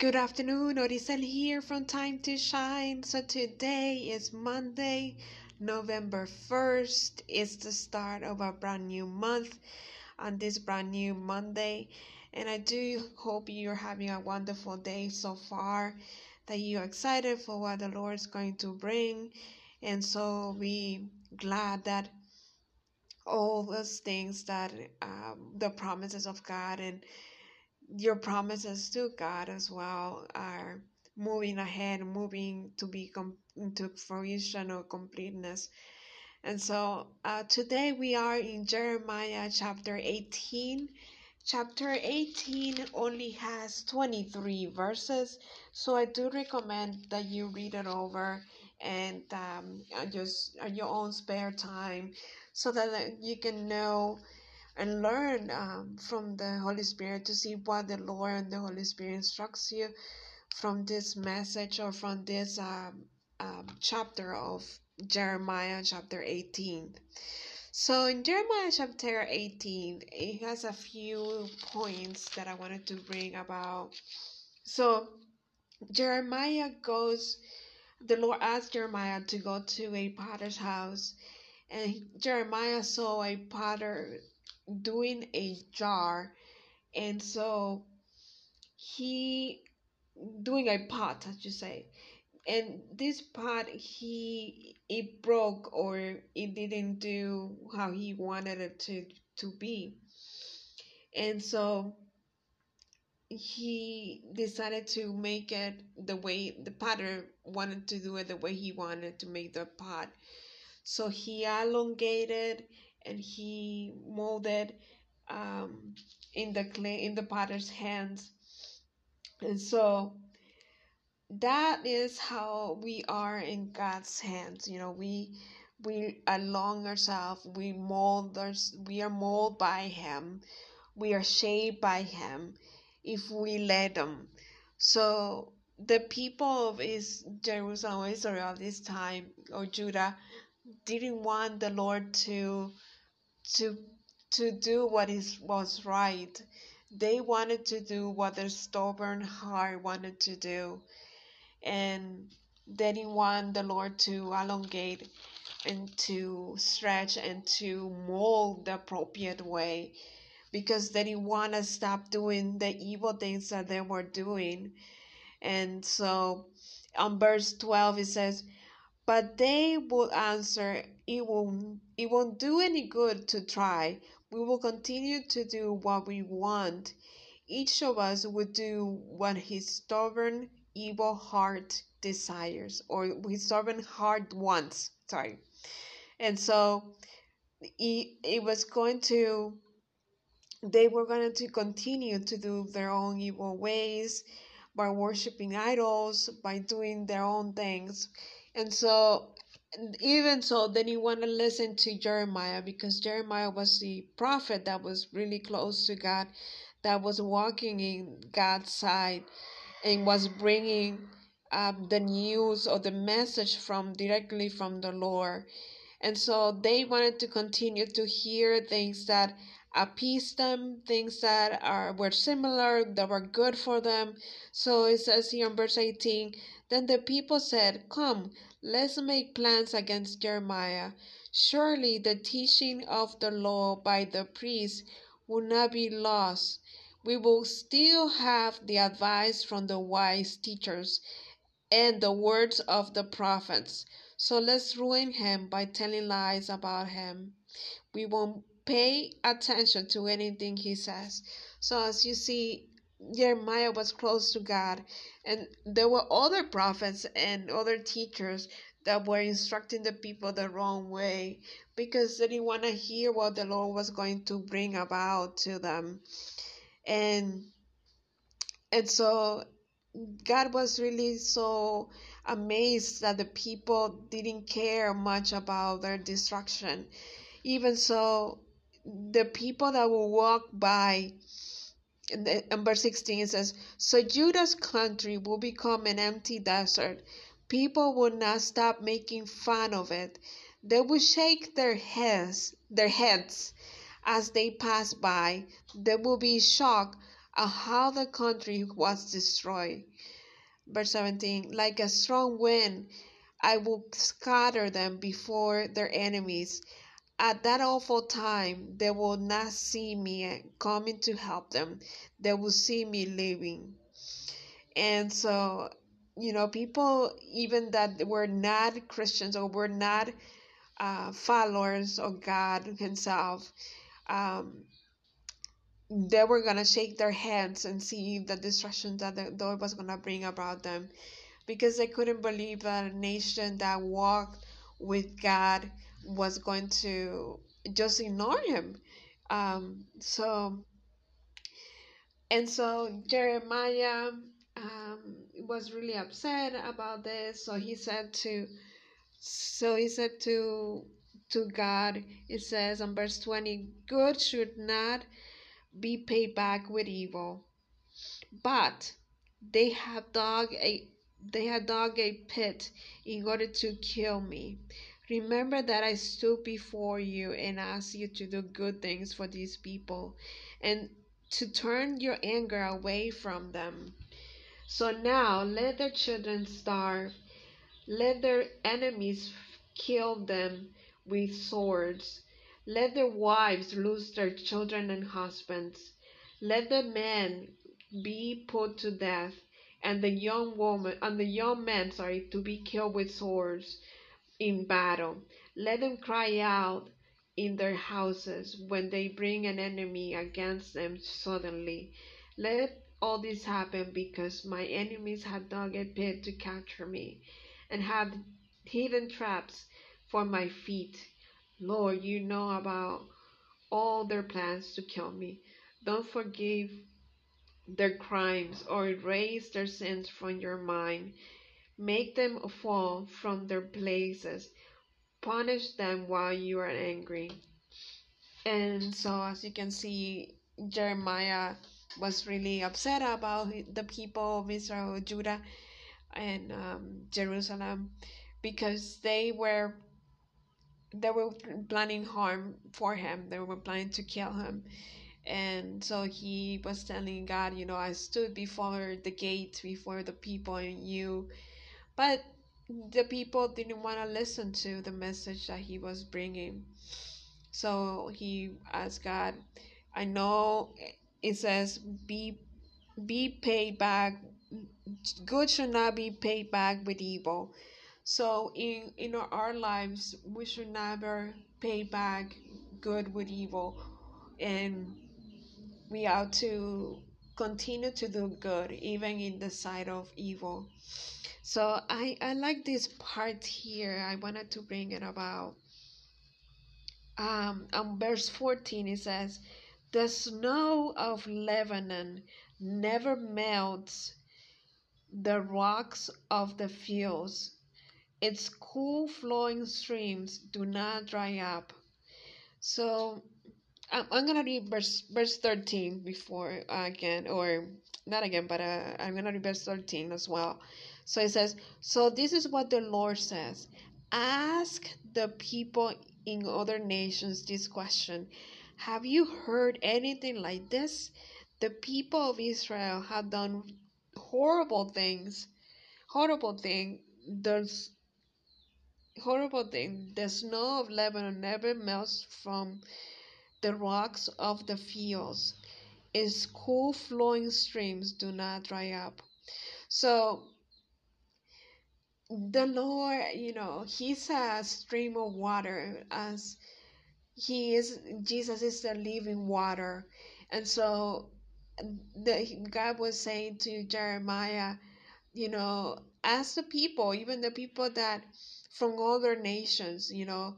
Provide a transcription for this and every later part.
Good afternoon, Oricel here from Time to Shine. So today is Monday, November 1st. It's the start of a brand new month on this brand new Monday. And I do hope you're having a wonderful day so far, that you're excited for what the Lord's going to bring. And so we glad that all those things that um, the promises of God and your promises to God as well are moving ahead, moving to be com- into fruition or completeness. And so uh, today we are in Jeremiah chapter 18. Chapter 18 only has 23 verses, so I do recommend that you read it over and um, just at your own spare time so that you can know and learn um, from the Holy Spirit to see what the Lord and the Holy Spirit instructs you from this message or from this um, um, chapter of Jeremiah, chapter 18. So in Jeremiah chapter 18, it has a few points that I wanted to bring about. So Jeremiah goes, the Lord asked Jeremiah to go to a potter's house, and Jeremiah saw a potter doing a jar. And so he doing a pot as you say. And this pot he it broke or it didn't do how he wanted it to to be. And so he decided to make it the way the potter wanted to do it the way he wanted to make the pot. So he elongated and he molded um, in the clay in the potter's hands. And so that is how we are in god's hands you know we we along ourselves we mold us we are molded by him we are shaped by him if we let him. So the people of is jerusalem israel this time or judah didn't want the lord to to to do what is was right. They wanted to do what their stubborn heart wanted to do, and they didn't want the Lord to elongate and to stretch and to mold the appropriate way because they didn't want to stop doing the evil things that they were doing. And so on verse 12 it says, But they would answer, It won't, it won't do any good to try. We will continue to do what we want. Each of us would do what his stubborn, evil heart desires, or his stubborn heart wants. Sorry. And so it, it was going to, they were going to continue to do their own evil ways by worshiping idols, by doing their own things. And so even so, then didn't want to listen to Jeremiah because Jeremiah was the prophet that was really close to God, that was walking in God's side and was bringing um, the news or the message from directly from the Lord. And so they wanted to continue to hear things that appeased them, things that are were similar, that were good for them. So it says here in verse 18, then the people said, Come, Let's make plans against Jeremiah. Surely the teaching of the law by the priests will not be lost. We will still have the advice from the wise teachers and the words of the prophets. So let's ruin him by telling lies about him. We won't pay attention to anything he says. So, as you see, Jeremiah was close to God, and there were other prophets and other teachers that were instructing the people the wrong way because they didn't want to hear what the Lord was going to bring about to them. And and so God was really so amazed that the people didn't care much about their destruction. Even so, the people that would walk by in verse 16 it says, So Judah's country will become an empty desert. People will not stop making fun of it. They will shake their heads, their heads as they pass by. They will be shocked at how the country was destroyed. Verse 17 Like a strong wind, I will scatter them before their enemies. At that awful time, they will not see me coming to help them, they will see me leaving. And so, you know, people even that were not Christians or were not uh, followers of God Himself, um, they were gonna shake their heads and see the destruction that the Lord was gonna bring about them, because they couldn't believe that a nation that walked with God was going to just ignore Him. Um, so, and so Jeremiah um, was really upset about this. So he said to so he said to to God, it says on verse 20, good should not be paid back with evil. But they have dug a they had dug a pit in order to kill me. Remember that I stood before you and asked you to do good things for these people and to turn your anger away from them. So now let their children starve let their enemies kill them with swords. Let their wives lose their children and husbands. Let the men be put to death, and the young woman and the young men, sorry, to be killed with swords in battle. Let them cry out in their houses when they bring an enemy against them suddenly. Let all this happen because my enemies have dug a pit to capture me and have hidden traps for my feet. Lord, you know about all their plans to kill me. Don't forgive their crimes or erase their sins from your mind. Make them fall from their places. Punish them while you are angry. And so, as you can see, Jeremiah was really upset about the people of Israel, Judah, and um, Jerusalem because they were they were planning harm for him. They were planning to kill him. And so he was telling God, you know, I stood before the gate, before the people and you. But the people didn't want to listen to the message that he was bringing. So he asked God, I know it says, be be paid back good should not be paid back with evil. So in in our lives, we should never pay back good with evil, and we ought to continue to do good even in the sight of evil. So I I like this part here. I wanted to bring it about. Um, on verse 14 it says, "The snow of Lebanon never melts." the rocks of the fields. Its cool flowing streams do not dry up. So I'm, I'm gonna read verse verse 13 before uh, again, or not again, but uh, I'm gonna read verse 13 as well. So it says, So this is what the Lord says Ask the people in other nations this question Have you heard anything like this? The people of Israel have done horrible things horrible thing there's horrible thing the snow of lebanon never melts from the rocks of the fields. Its cool flowing streams do not dry up. So the lord you know he's a stream of water as he is jesus is the living water. And so the God was saying to Jeremiah, you know, ask the people, even the people that from other nations, you know,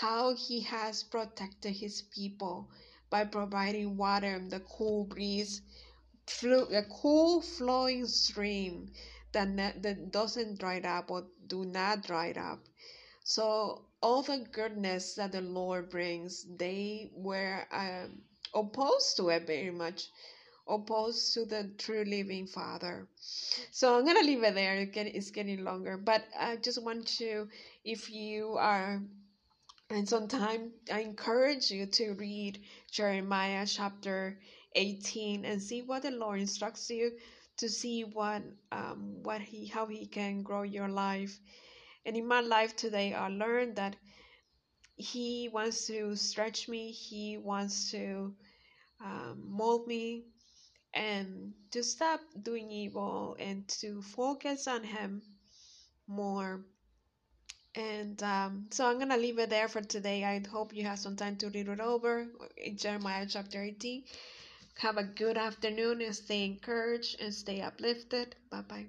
how he has protected his people by providing water and the cool breeze, flu- a cool flowing stream that, ne- that doesn't dry up or do not dry up. So all the goodness that the Lord brings, they were um, opposed to it very much opposed to the true living Father. So I'm gonna leave it there. It's getting longer, but I just want to, if you are and sometime I encourage you to read Jeremiah chapter 18 and see what the Lord instructs you to see what um, what he how he can grow your life. And in my life today, I learned that he wants to stretch me. He wants to um, mold me and to stop doing evil and to focus on him more and um, so I'm going to leave it there for today. I hope you have some time to read it over in Jeremiah chapter 18. Have a good afternoon and stay encouraged and stay uplifted. Bye bye.